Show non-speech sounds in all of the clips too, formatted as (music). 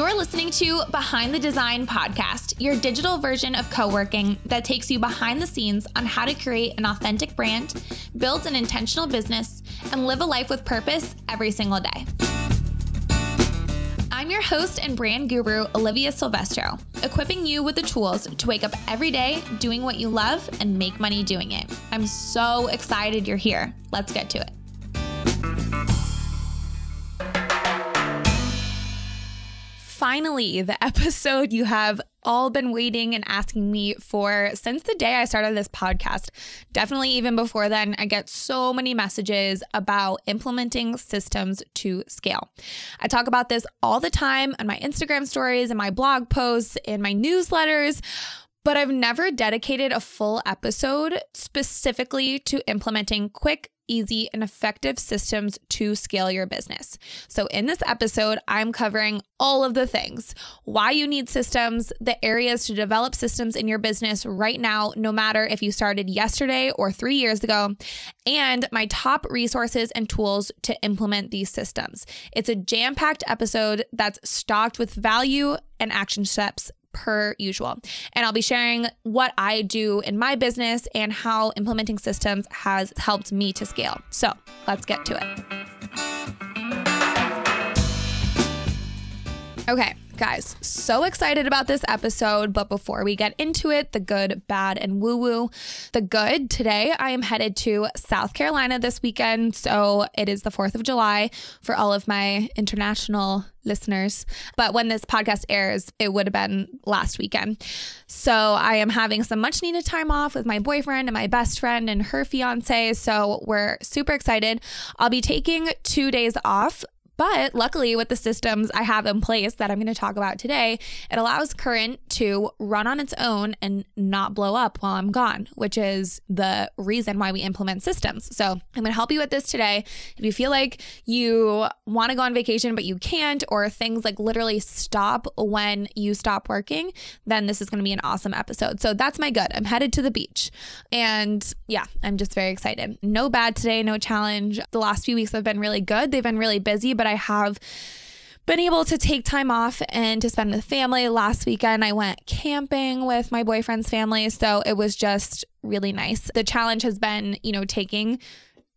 You're listening to Behind the Design podcast, your digital version of co working that takes you behind the scenes on how to create an authentic brand, build an intentional business, and live a life with purpose every single day. I'm your host and brand guru, Olivia Silvestro, equipping you with the tools to wake up every day doing what you love and make money doing it. I'm so excited you're here. Let's get to it. Finally, the (laughs) episode you have all been waiting and asking me for since the day I started this podcast. Definitely, even before then, I get so many messages about implementing systems to scale. I talk about this all the time on my Instagram stories and my blog posts, in my newsletters but I've never dedicated a full episode specifically to implementing quick, easy, and effective systems to scale your business. So, in this episode, I'm covering all of the things why you need systems, the areas to develop systems in your business right now, no matter if you started yesterday or three years ago, and my top resources and tools to implement these systems. It's a jam packed episode that's stocked with value and action steps per usual. And I'll be sharing what I do in my business and how implementing systems has helped me to scale. So let's get to it. Okay, guys, so excited about this episode. But before we get into it, the good, bad, and woo woo. The good today, I am headed to South Carolina this weekend. So it is the 4th of July for all of my international listeners. But when this podcast airs, it would have been last weekend. So I am having some much needed time off with my boyfriend and my best friend and her fiance. So we're super excited. I'll be taking two days off but luckily, with the systems I have in place that I'm going to talk about today, it allows Current to run on its own and not blow up while I'm gone, which is the reason why we implement systems. So I'm going to help you with this today. If you feel like you want to go on vacation, but you can't, or things like literally stop when you stop working, then this is going to be an awesome episode. So that's my good. I'm headed to the beach. And yeah, I'm just very excited. No bad today, no challenge. The last few weeks have been really good. They've been really busy, but I have been able to take time off and to spend with family. Last weekend, I went camping with my boyfriend's family. So it was just really nice. The challenge has been, you know, taking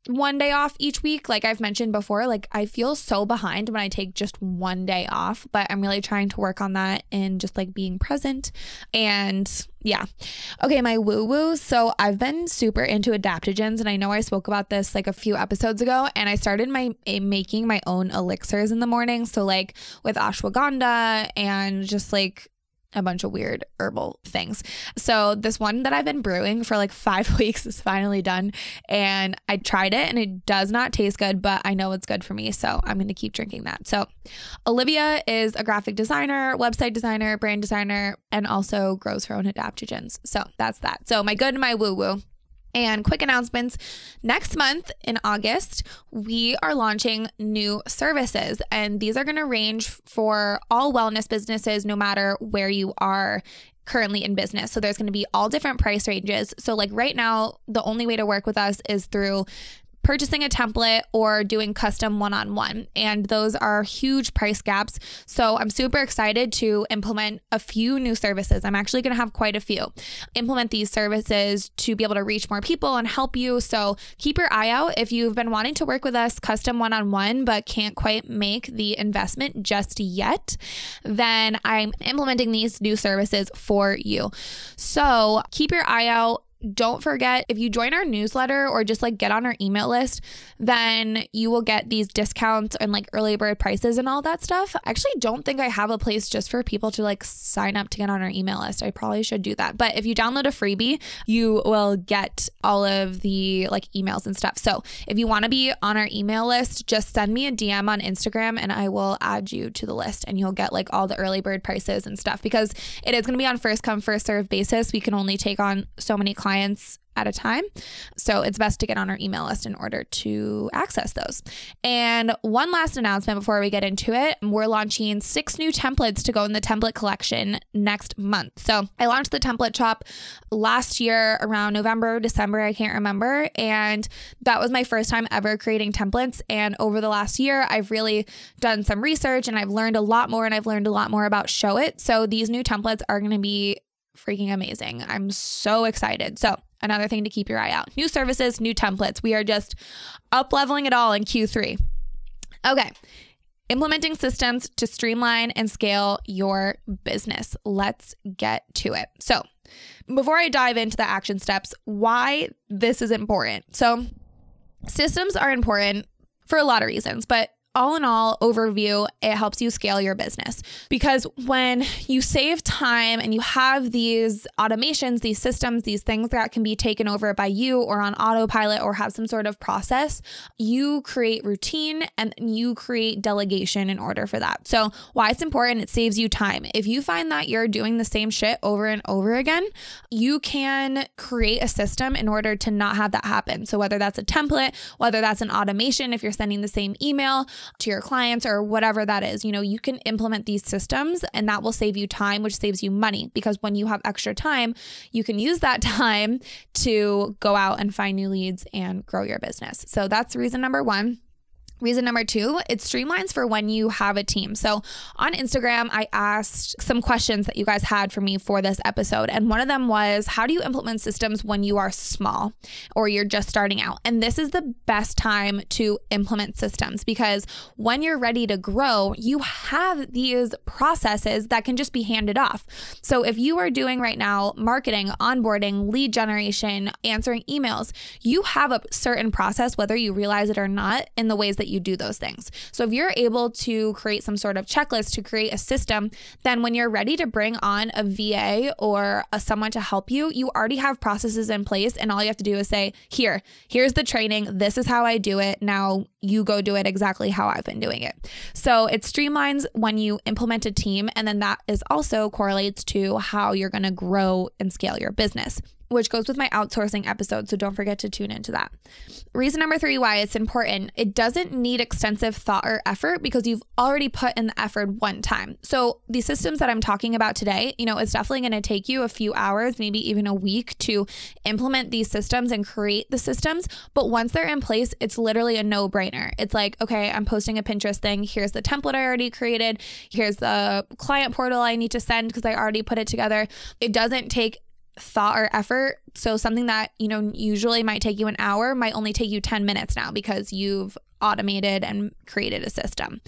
one day off each week. Like I've mentioned before, like I feel so behind when I take just one day off, but I'm really trying to work on that and just like being present. And yeah. Okay, my woo woo. So I've been super into adaptogens, and I know I spoke about this like a few episodes ago. And I started my eh, making my own elixirs in the morning. So like with ashwagandha and just like a bunch of weird herbal things. So this one that I've been brewing for like (laughs) 5 weeks is finally done and I tried it and it does not taste good, but I know it's good for me, so I'm going to keep drinking that. So Olivia is a graphic designer, website designer, brand designer and also grows her own adaptogens. So that's that. So my good and my woo woo. And quick announcements next month in August, we are launching new services, and these are going to range for all wellness businesses, no matter where you are currently in business. So there's going to be all different price ranges. So, like right now, the only way to work with us is through purchasing a template or doing custom one on one. And those are huge price gaps. So I'm super excited to implement a few new services. I'm actually going to have quite a few. Implement these services to be able to reach more people and help you. So keep your eye out if you've been wanting to work with us custom one on one, but can't quite make the investment just yet, then I'm implementing these new services for you. So keep your eye out don't forget if you join our newsletter or just like get on our email list, then you will get these discounts and like early bird prices and all that stuff. I actually don't think I have a place just for people to like sign up to get on our email list. I probably should do that. But if you download a freebie, you will get all of the like emails and stuff. So if you want to be on our email list, just send me a DM on Instagram and I will add you to the list and you'll get like all the early bird prices and stuff because it is going to be on first come, first serve basis. We can only take on so many clients clients at a time. So it's best to get on our email list in order to access those. And one last announcement before we get into it we're launching six new templates to go in the template collection next month. So I launched the template shop last year around November, December, I can't remember. And that was my first time ever creating templates. And over the last year, I've really done some research and I've learned a lot more and I've learned a lot more about Showit. So these new templates are going to be freaking amazing. I'm so excited. So, another thing to keep your eye out new services, new templates. We are just up leveling it all in Q3. Okay. Implementing systems to streamline and scale your business. Let's get to it. So, before I dive into the action steps, why this is important. So, systems are important for a lot of reasons, but all in all, overview, it helps you scale your business because when you save time and you have these automations, these systems, these things that can be taken over by you or on autopilot or have some sort of process, you create routine and you create delegation in order for that. So, why it's important, it saves you time. If you find that you're doing the same shit over and over again, you can create a system in order to not have that happen. So, whether that's a template, whether that's an automation, if you're sending the same email, to your clients or whatever that is. You know, you can implement these systems and that will save you time, which saves you money because when you have extra time, you can use that (laughs) time to go out and find new leads and grow your business. So that's reason number one. Reason number two, it streamlines for when you have a team. So on Instagram, I asked some questions that you guys had for me for this episode. And one of them was how do you implement systems when you are small or you're just starting out? And this is the best time to implement systems because when you're ready to grow, you have these processes that can just be handed off. So if you are doing right now marketing, onboarding, lead generation, answering emails, you have a certain process, whether you realize it or not, in the ways that you do those things. So if you're able to create some sort of checklist to create a system, then when you're ready to bring on a VA or a, someone to help you, you already have processes in place and all you have to do is say, "Here, here's the training. This is how I do it. Now you go do it exactly how I've been doing it." So it streamlines when you implement a team and then that is also correlates to how you're going to grow and scale your business which goes with my outsourcing episode. So don't forget to tune into that. Reason number three why it's important it doesn't need extensive thought or effort because you've already put in the effort one time. So the systems that I'm talking about today, you know, it's definitely going to take you a few hours, maybe even a week to implement these systems and create the systems. But once they're in place, it's literally a no brainer. It's like, okay, I'm posting a Pinterest thing. Here's the template I already created. Here's the client portal I need to send because I already put it together. It doesn't take thought or effort. So something that, you know, usually might take you an hour might only take you 10 minutes now because you've automated and created a system.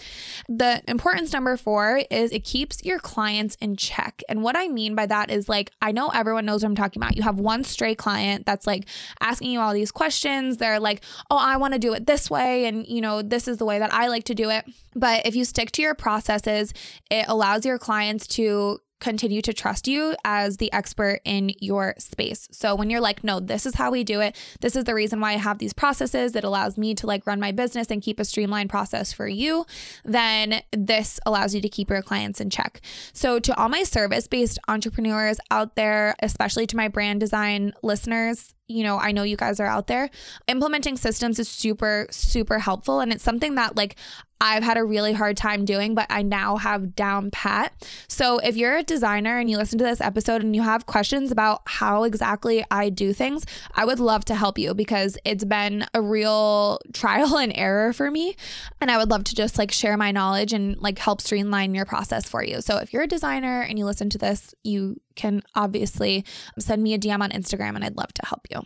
The importance number 4 is it keeps your clients in check. And what I mean by that is like I know everyone knows what I'm talking about. You have one stray client that's like asking you all these questions. They're like, "Oh, I want to do it this way and you know, this is the way that I like to do it." But if you stick to your processes, it allows your clients to continue to trust you as the expert in your space. So when you're like, no, this is how we do it. This is the reason why I have these processes. It allows me to like run my business and keep a streamlined process for you. Then this allows you to keep your clients in check. So to all my service based entrepreneurs out there, especially to my brand design listeners, you know, I know you guys are out there. Implementing systems is super, super helpful. And it's something that, like, I've had a really hard time doing, but I now have down pat. So if you're a designer and you listen to this episode and you have questions about how exactly I do things, I would love to help you because it's been a real (laughs) trial and error for me. And I would love to just like share my knowledge and like help streamline your process for you. So if you're a designer and you listen to this, you can obviously send me a DM on Instagram and I'd love to help you.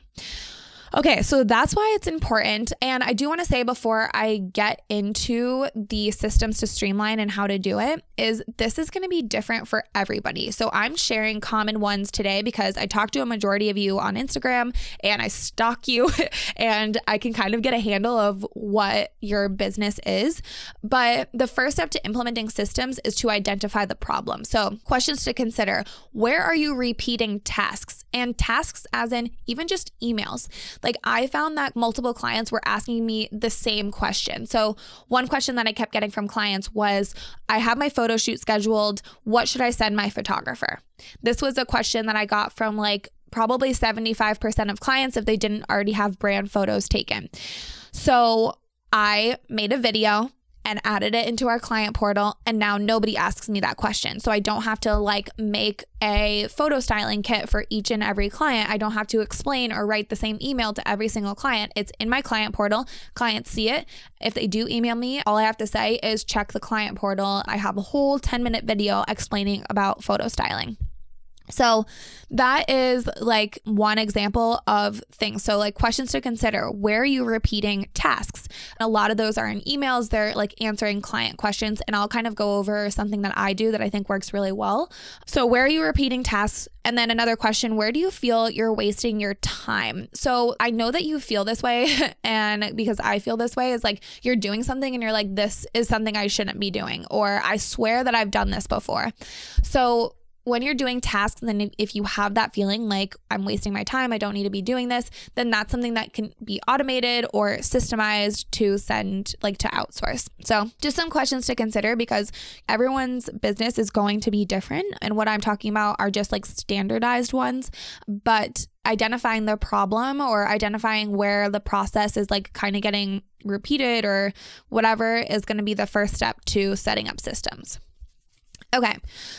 Okay, so that's why it's important. And I do want to say before I get into the systems to streamline and how to do it, is this is going to be different for everybody. So I'm sharing common ones today because I talked to a majority of you on Instagram and I stalk you (laughs) and I can kind of get a handle of what your business is. But the first step to implementing systems is to identify the problem. So, questions to consider where are you repeating tasks? And tasks, as in even just emails. Like I found that multiple clients were asking me the same question. So, one question that I kept getting from clients was I have my photo shoot scheduled. What should I send my photographer? This was a question that I got from like probably 75% of clients if they didn't already have brand photos taken. So I made a video and added it into our client portal. And now nobody asks me that question. So I don't have to like make a photo styling kit for each and every client. I don't have to explain or write the same email to every single client. It's in my client portal. Clients see it. If they do email me, all I have to say is check the client portal. I have a whole 10 minute video explaining about photo styling. So that is like one example of things. So, like questions to consider where are you repeating tasks? a lot of those are in emails, they're like answering client questions. And I'll kind of go over something that I do that I think works really well. So, where are you repeating tasks? And then another question where do you feel you're wasting your time? So, I know that you feel this way. (laughs) And because I feel this way, is like you're doing something and you're like, this is something I shouldn't be doing, or I swear that I've done this before. So, when you're doing tasks, and if you have that feeling like I'm wasting my time, I don't need to be doing this, then that's something that can be automated or systemized to send, like to outsource. So, just some questions to consider because everyone's business is going to be different. And what I'm talking about are just like standardized ones. But identifying the problem or identifying where the process is like kind of getting repeated or whatever is going to be the first step to setting up systems. Okay.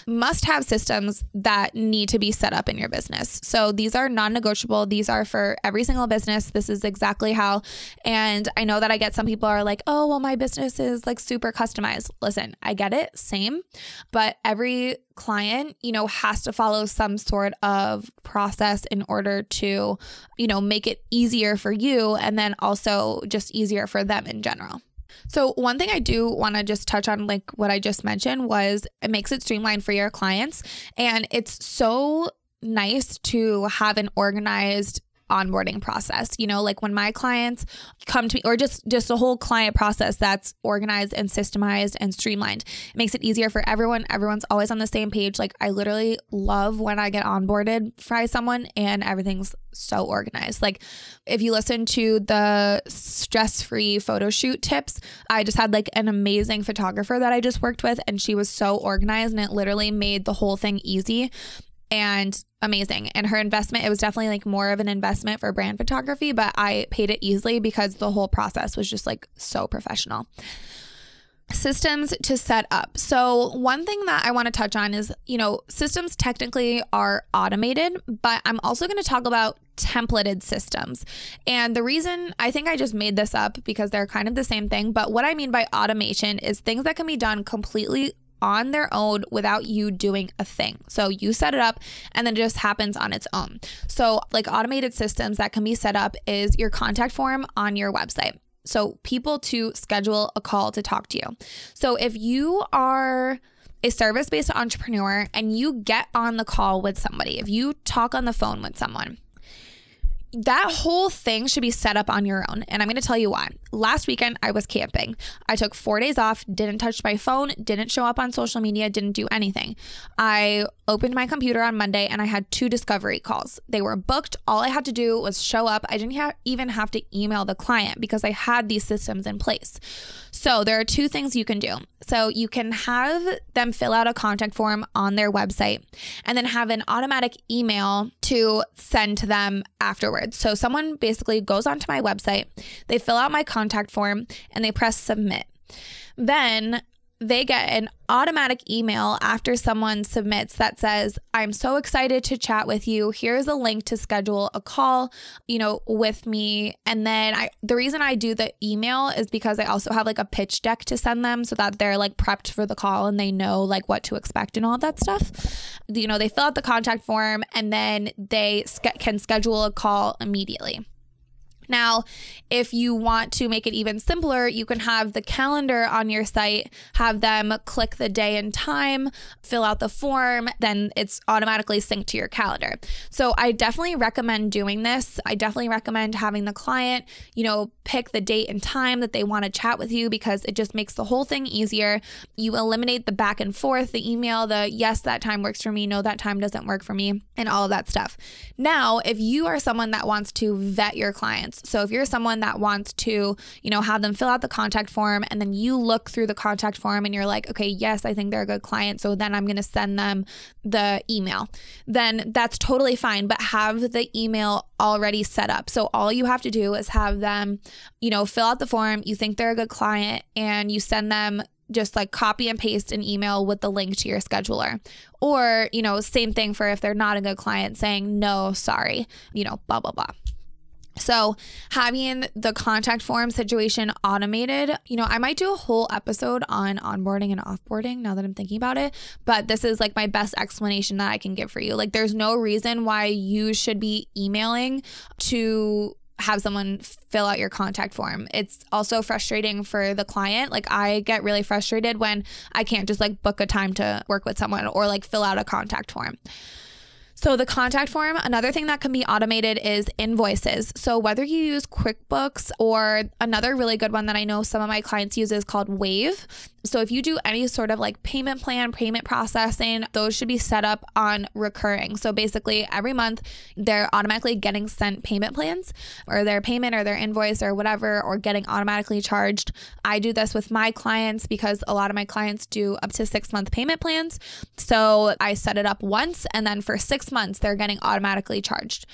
Must have systems that need to be set up in your business. So these are non negotiable. These are for every single business. This is exactly how. And I know that I get some people are like, oh, well, my business is like super customized. Listen, I get it. Same. But every client, you know, has to follow some sort of process in order to, you know, make it easier for you and then also just easier for them in general. So, one thing I do want to just touch on, like what I just mentioned, was it makes it streamlined for your clients. And it's so nice to have an organized onboarding process. You know like when my clients come to me or just just a whole client process that's organized and systemized and streamlined. It makes it easier for everyone. Everyone's always on the same page. Like i literally love when i get onboarded by someone and everything's so organized. Like if you listen to the stress-free photo shoot tips i just had like an amazing photographer that i just worked with and she was so organized and it literally made the whole thing easy and amazing. And her investment, it was definitely like more of an investment for brand photography, but I paid it easily because the whole process was just like so professional. Systems to set up. So, one thing that I want to touch on is, you know, systems technically are automated, but I'm also going to talk about templated systems. And the reason I think I just made this up because they're kind of the same thing, but what I mean by automation is things that can be done completely on their own without you doing a thing. So you set it up and then it just happens on its own. So, like automated systems that can be set up is your contact form on your website. So, people to schedule a call to talk to you. So, if you are a service based entrepreneur and you get on the call with somebody, if you talk on the phone with someone, that whole thing should be set up on your own. And I'm going to tell you why. Last weekend, I was camping. I took four days off, didn't touch my phone, didn't show up on social media, didn't do anything. I opened my computer on Monday and I had two discovery calls. They were booked. All I had to do was show up. I didn't ha- even have to email the client because I had these systems in place. So there are two things you can do. So you can have them fill out a contact form on their website and then have an automatic email to send to them afterwards. So someone basically goes onto my website, they fill out my contact form, and they press submit. Then they get an automatic email after someone submits that says, I'm so excited to chat with you. Here's a link to schedule a call, you know, with me. And then I the reason I do the email is because I also have like a pitch deck to send them so that they're like prepped for the call and they know like what to expect and all that stuff. You know, they fill out the contact form and then they ske- can schedule a call immediately. Now, if you want to make it even simpler, you can have the calendar on your site, have them click the day and time, fill out the form, then it's automatically synced to your calendar. So I definitely recommend doing this. I definitely recommend having the client, you know, pick the date and time that they want to chat with you because it just makes the whole thing easier. You eliminate the back and forth, the email, the yes, that time works for me, no, that time doesn't work for me, and all of that stuff. Now, if you are someone that wants to vet your clients, So if you're someone that wants to, you know, have them fill out the contact form and then you look through the contact form and you're like, okay, yes, I think they're a good client. So then I'm going to send them the email. Then that's totally fine, but have the email already set up. So all you have to do is have them, you know, fill out the form. You think they're a good client and you send them just like copy and paste an email with the link to your scheduler. Or, you know, same thing for if they're not a good client saying, no, sorry, you know, blah, blah, blah. So, having the contact form situation automated, you know, I might do a whole episode on onboarding and offboarding now that I'm thinking about it, but this is like my best explanation that I can give for you. Like, there's no reason why you should be emailing to have someone fill out your contact form. It's also frustrating for the client. Like I get really frustrated when I can't just like book a time to work with someone or like fill out a contact form. So, the contact form, another thing that can be automated is invoices. So, whether you use QuickBooks or another really good one that I know some of my clients use is called Wave. So, if you do any sort of like payment plan, payment processing, those should be set up on recurring. So, basically, every month they're automatically getting sent payment plans or their payment or their invoice or whatever, or getting automatically charged. I do this with my clients because a lot of my clients do up to six month payment plans. So, I set it up once and then for six months, they're getting automatically charged.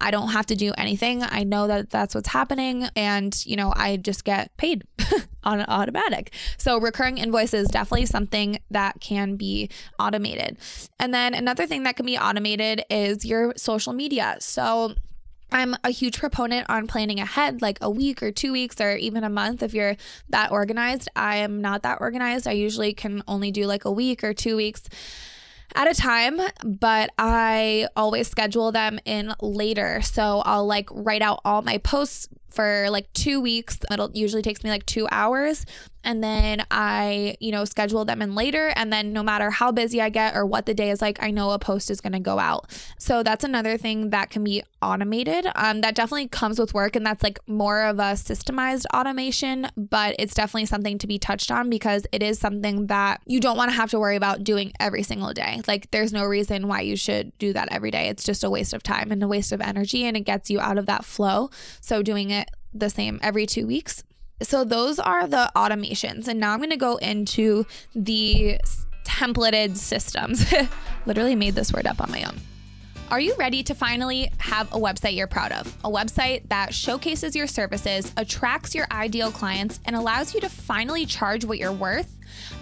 I don't have to do anything. I know that that's what's happening. And, you know, I just get paid (laughs) on automatic. So recurring invoice is definitely something that can be automated. And then another thing that can be automated is your social media. So I'm a huge proponent on planning ahead, like a week or two weeks or even a month if you're that organized. I am not that organized. I usually can only do like a week or two weeks at a time, but I always schedule them in later. So I'll like write out all my posts for like two weeks. It'll usually takes me like two hours and then I, you know, schedule them in later. And then no matter how busy I get or what the day is like, I know a post is going to go out. So that's another thing that can be automated. Um, that definitely comes with work, and that's like more of a systemized automation, but it's definitely something to be touched on because it is something that you don't want to have to worry about doing every single day. Like, there's no reason why you should do that every day. It's just a waste of time and a waste of energy, and it gets you out of that flow. So, doing it the same every two weeks so those are the automations. And now I'm going to go into the templated systems. (laughs) Literally made this word up on my own. Are you ready to finally have a website you're proud of? A website that showcases your services, attracts your ideal clients, and allows you to finally charge what you're worth?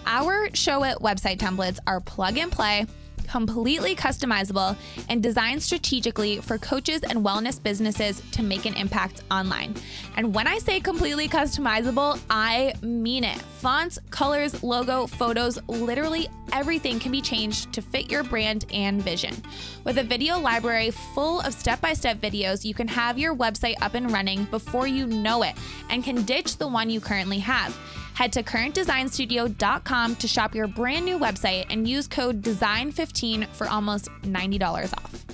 Our Showit website templates are plug and play completely customizable, and designed strategically for coaches and wellness businesses to make an impact online. And when I say completely customizable, I mean it. Fonts, colors, logo, photos, literally everything can be changed to fit your brand and vision. With a video library full of step by step videos, you can have your website up and running before you know it and can ditch the one you currently have. Head to currentdesignstudio.com to shop your brand new website and use code DESIGN15 for almost $90 off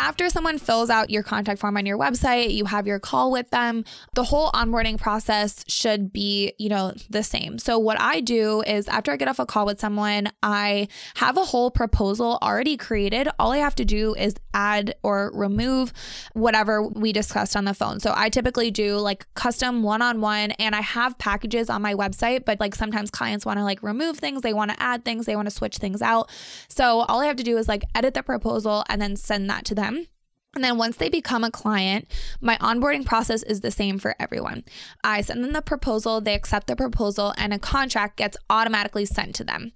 after someone fills out your contact form on your website, you have your call with them, the whole onboarding process should be, you know, the same. So what I do is after I get off a call with someone, I have a whole proposal already created. All I have to do is add or remove whatever we discussed on the phone. So I typically do like custom one-on-one and I have packages on my website, but like sometimes clients want to like remove things, they want to add things, they want to switch things out. So all I have to do is like edit the proposal and then send that to them them and then once they become a client, my onboarding process is the same for everyone. I send them the proposal, they accept the proposal, and a contract gets automatically sent to them.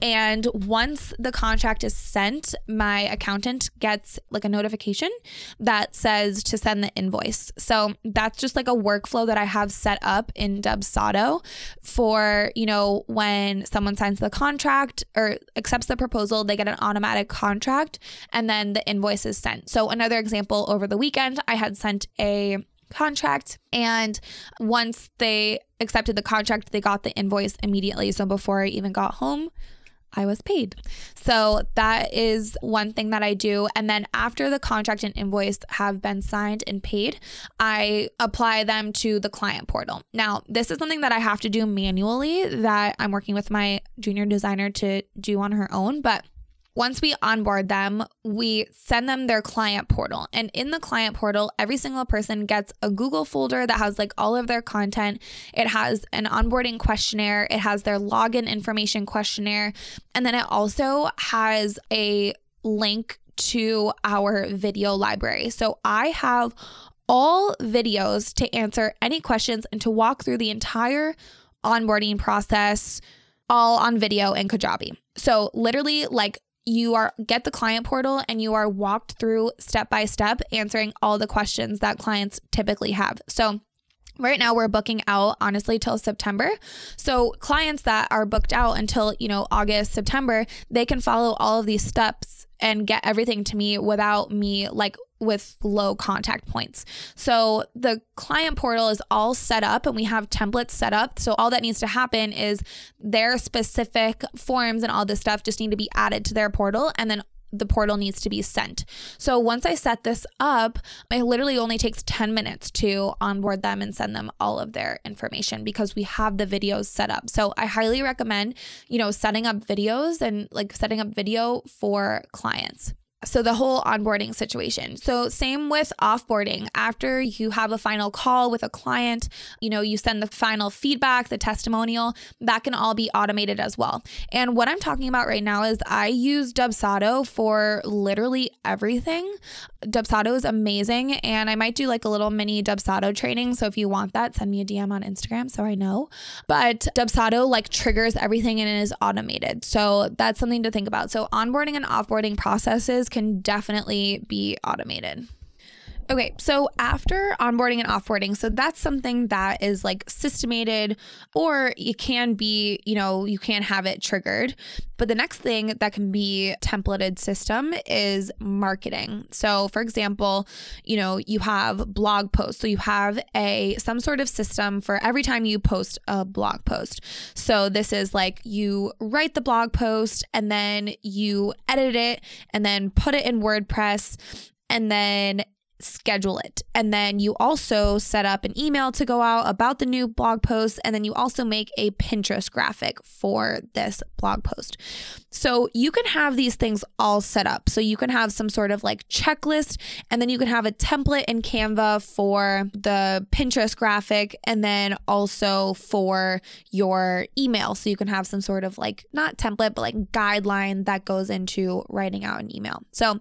And once the contract is sent, my accountant gets like a notification that says to send the invoice. So that's just like a workflow that I have set up in Dubsado for, you know, when someone signs the contract or accepts the proposal, they get an automatic contract and then the invoice is sent. So another example, over the weekend, I had sent a contract and once they accepted the contract, they got the invoice immediately. So before I even got home, I was paid. So that is one thing that I do. And then after the contract and invoice have been signed and paid, I apply them to the client portal. Now, this is something that I have to do manually that I'm working with my junior designer to do on her own, but once we onboard them, we send them their client portal. And in the client portal, every single person gets a Google folder that has like all of their content. It has an onboarding questionnaire, it has their login information questionnaire, and then it also has a link to our video library. So I have all videos to answer any questions and to walk through the entire onboarding process all on video in Kajabi. So literally like you are get the client portal and you are walked through step by step answering all the questions that clients typically have. So Right now we're booking out honestly till September. So clients that are booked out until, you know, August, September, they can follow all of these steps and get everything to me without me like with low contact points. So the client portal is all set up and we have templates set up. So all that needs to happen is their specific forms and all this stuff just need to be added to their portal and then the portal needs to be sent. So once I set this up, it literally only takes 10 minutes to onboard them and send them all of their information because we have the videos set up. So I highly recommend, you know, setting up videos and like setting up video for clients. So, the whole onboarding situation. So, same with offboarding. After you have a final call with a client, you know, you send the final feedback, the testimonial, that can all be automated as well. And what I'm talking about right now is I use Dubsado for literally everything. Dubsado is amazing. And I might do like a little mini Dubsado training. So, if you want that, send me a DM on Instagram so I know. But Dubsado like triggers everything and it is automated. So, that's something to think about. So, onboarding and offboarding processes can definitely be automated. Okay, so after onboarding and offboarding, so that's something that is like systemated or it can be, you know, you can have it triggered. But the next thing that can be templated system is marketing. So for example, you know, you have blog posts. So you have a some sort of system for every time you post a blog post. So this is like you write the blog post and then you edit it and then put it in WordPress and then schedule it. And then you also set up an email to go out about the new blog post. And then you also make a Pinterest graphic for this blog post. So you can have these things all set up. So you can have some sort of like checklist, and then you can have a template in Canva for the Pinterest graphic, and then also for your email. So you can have some sort of like not template, but like guideline that goes into writing out an email. So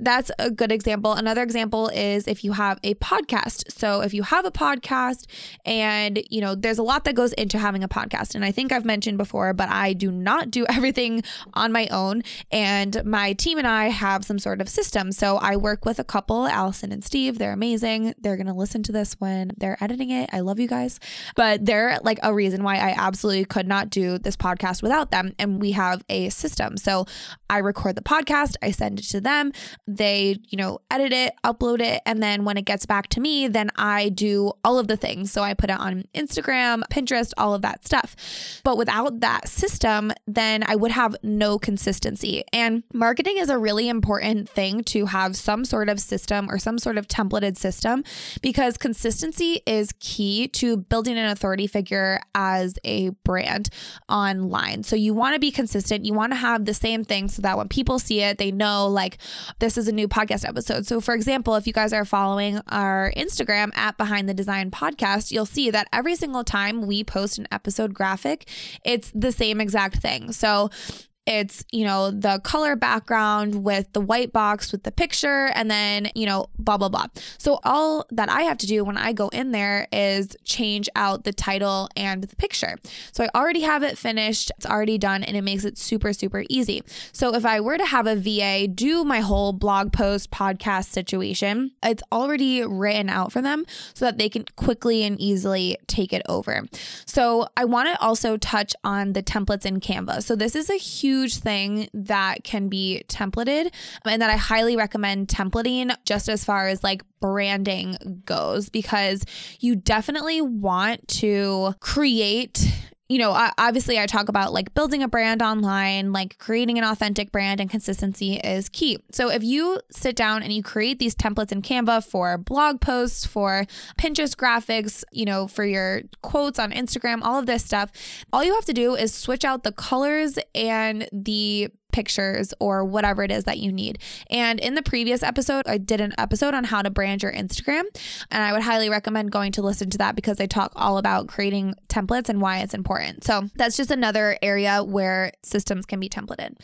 that's a good example. Another example is if you have a podcast. So if you have a podcast and, you know, there's a lot that goes into having a podcast. And I think I've mentioned before, but I do not do (laughs) everything on my own. And my team and I have some sort of system. So I work with a couple, Allison and Steve. They're amazing. They're going to listen to this when they're editing it. I love you guys. But they're like a reason why I absolutely could not do this podcast without them. And we have a system. So I record the podcast, I send it to them they, you know, edit it, upload it, and then when it gets back to me, then I do all of the things. So I put it on Instagram, Pinterest, all of that stuff. But without that system, then I would have no consistency. And marketing is a really important thing to have some sort of system or some sort of templated system because consistency is key to building an authority figure as a brand online. So you want to be consistent, you want to have the same thing so that when people see it, they know like this is a new podcast episode. So, for example, if you guys are following our Instagram at Behind the Design Podcast, you'll see that every single time we post an episode graphic, it's the same exact thing. So, it's, you know, the color background with the white box with the picture and then, you know, blah, blah, blah. So all that I have to do when I go in there is change out the title and the picture. So I already have it finished, it's already done, and it makes it super, super easy. So if I were to have a VA do my whole blog post podcast situation, it's already written out for them so that they can quickly and easily take it over. So I want to also touch on the templates in Canva. So this is a huge huge thing that can be templated um, and that I highly recommend templating just as far as like branding goes because you definitely want to create you know, obviously, I talk about like building a brand online, like creating an authentic brand and consistency is key. So, if you sit down and you create these templates in Canva for blog posts, for Pinterest graphics, you know, for your quotes on Instagram, all of this stuff, all you have to do is switch out the colors and the pictures or whatever it is that you need. And in the previous episode, I did an episode on how to brand your Instagram. And I would highly recommend going to listen to that because I talk all about creating templates and why it's important. So that's just another area where systems can be templated.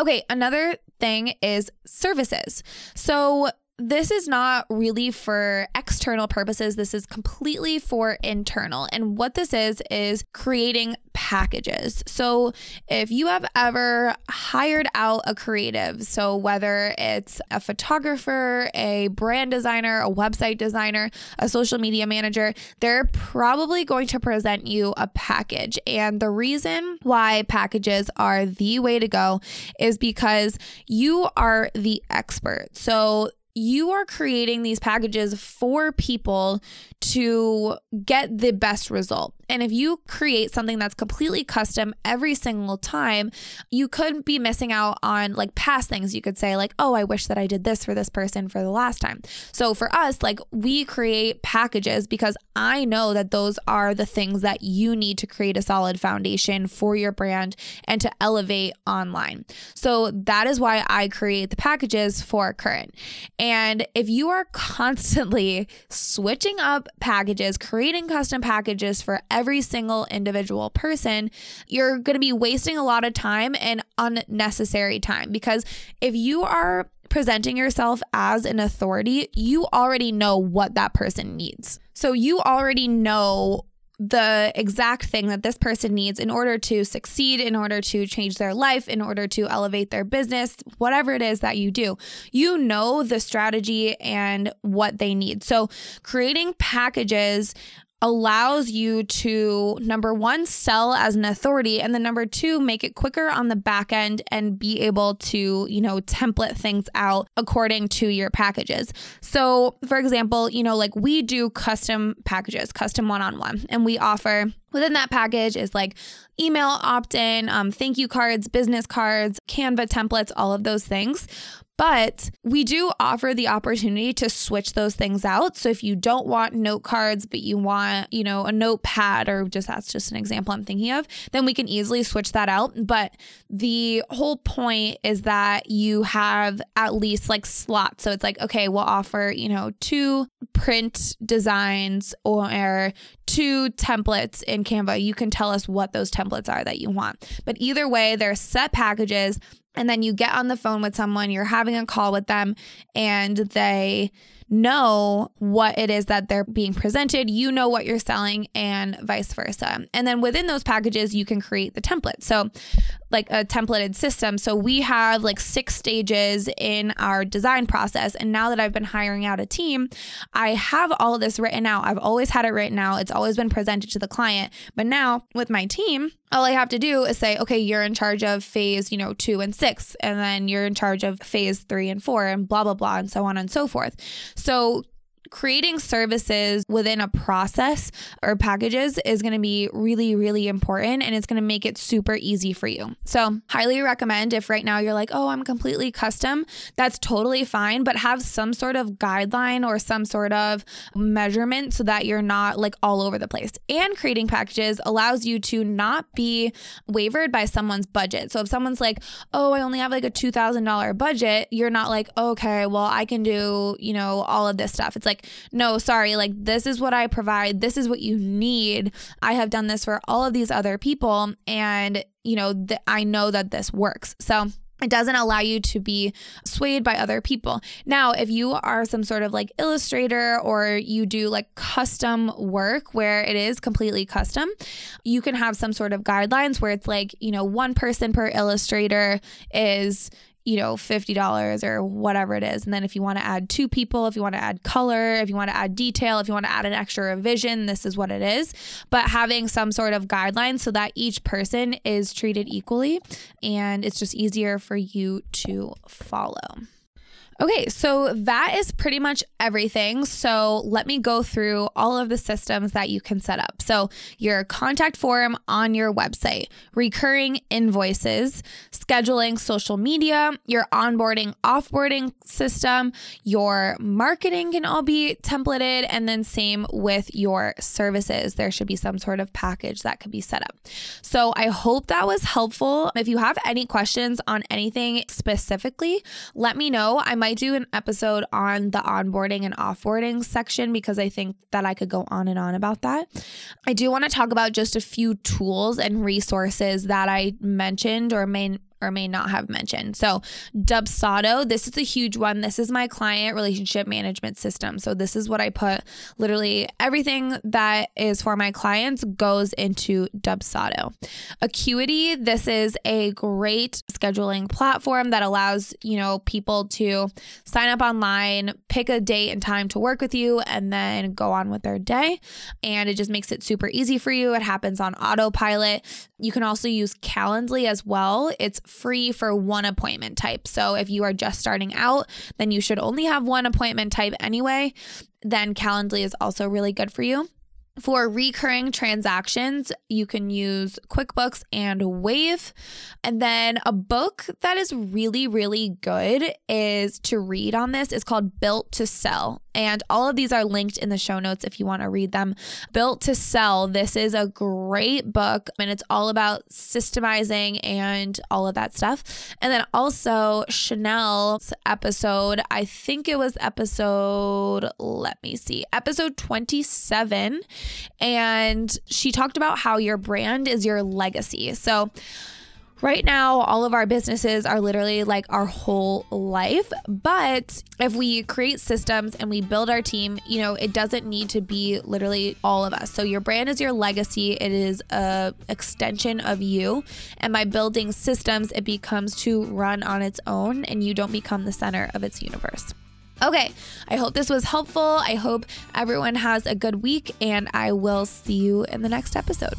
Okay, another thing is services. So this is not really for external purposes. This is completely for internal. And what this is, is creating packages. So if you have ever hired out a creative, so whether it's a photographer, a brand designer, a website designer, a social media manager, they're probably going to present you a package. And the reason why packages are the way to go is because you are the expert. So you are creating these packages for people to get the best result. And if you create something that's completely custom every single time, you could be missing out on like past things. You could say, like, oh, I wish that I did this for this person for the last time. So for us, like, we create packages because I know that those are the things that you need to create a solid foundation for your brand and to elevate online. So that is why I create the packages for current. And if you are constantly switching up packages, creating custom packages for every single individual person, you're going to be wasting a lot of time and unnecessary time because if you are presenting yourself as an authority, you already know what that person needs. So you already know the exact thing that this person needs in order to succeed, in order to change their life, in order to elevate their business, whatever it is that you do. You know the strategy and what they need. So, creating packages allows you to number one sell as an authority and then number two make it quicker on the back end and be able to you know template things out according to your packages. So for example you know like we do custom packages custom one-on-one and we offer Within that package is like email opt in, um, thank you cards, business cards, Canva templates, all of those things. But we do offer the opportunity to switch those things out. So if you don't want note cards, but you want, you know, a notepad or just that's just an example I'm thinking of, then we can easily switch that out. But the whole point is that you have at least like slots. So it's like, okay, we'll offer, you know, two print designs or two templates in Canva. You can tell us what those templates are that you want. But either way, they're set packages and then you get on the phone with someone, you're having a call with them, and they know what it is that they're being presented, you know what you're selling, and vice versa. And then within those packages, you can create the template. So, like a templated system. So, we have like six stages in our design process. And now that I've been hiring out a team, I have all this written out. I've always had it written out, it's always been presented to the client. But now with my team, all I have to do is say, okay, you're in charge of phase, you know, two and six, and then you're in charge of phase three and four, and blah, blah, blah, and so on and so forth. So creating services within a process or packages is going to be really, really important and it's going to make it super easy for you. So, highly recommend if right now you're like, oh, I'm completely custom, that's totally fine, but have some sort of guideline or some sort of measurement so that you're not like all over the place. And creating packages allows you to not be wavered by someone's budget. So, if someone's like, oh, I only have like a $2,000 budget, you're not like, okay, well, I can do, you know, all of this stuff. It's like, no, sorry, like this is what I provide. This is what you need. I have done this for all of these other people. And, you know, th- I know that this works. So, it doesn't allow you to be swayed by other people. Now, if you are some sort of like illustrator or you do like custom work where it is completely custom, you can have some sort of guidelines where it's like, you know, one person per illustrator is, you know, $50 or whatever it is. And then if you want to add two people, if you want to add color, if you want to add detail, if you want to add an extra revision, this is what it is. But having some sort of guidelines so that each person is treated equally and it's just easier for you to follow. Okay, so that is pretty much everything. So let me go through all of the systems that you can set up. So, your contact form on your website, recurring invoices, scheduling social media, your onboarding, offboarding system, your marketing can all be templated, and then same with your services. There should be some sort of package that could be set up. So, I hope that was helpful. If you have any questions on anything specifically, let me know. I might do an episode on the onboarding and offboarding section because I think that I could go on and on about that. I do want to talk about just a few tools and resources that I mentioned or may or may not have mentioned. So, Dubsado, this is a huge one. This is my client relationship management system. So, this is what I put literally everything that is for my clients goes into Dubsado. Acuity, this is a great scheduling platform that allows, you know, people to sign up online, pick a date and time to work with you, and then go on with their day. And it just makes it super easy for you. It happens on autopilot. You can also use Calendly as well. It's free for one appointment type. So if you are just starting out, then you should only have one appointment type anyway. Then Calendly is also really good for you. For recurring transactions, you can use QuickBooks and Wave. And then a book that is really, really good is to read on this is called Built to Sell. And all of these are linked in the show notes if you want to read them. Built to Sell. This is a great book and it's all about systemizing and all of that stuff. And then also Chanel's episode, I think it was episode, let me see, episode 27. And she talked about how your brand is your legacy. So, Right now, all of our businesses are literally like our whole life. But if we create systems and we build our team, you know, it doesn't need to be literally all of us. So your brand is your legacy. It is a extension of you. And by building systems, it becomes to run on its own and you don't become the center of its universe. Okay, I hope this was helpful. I hope everyone has a good week, and I will see you in the next episode.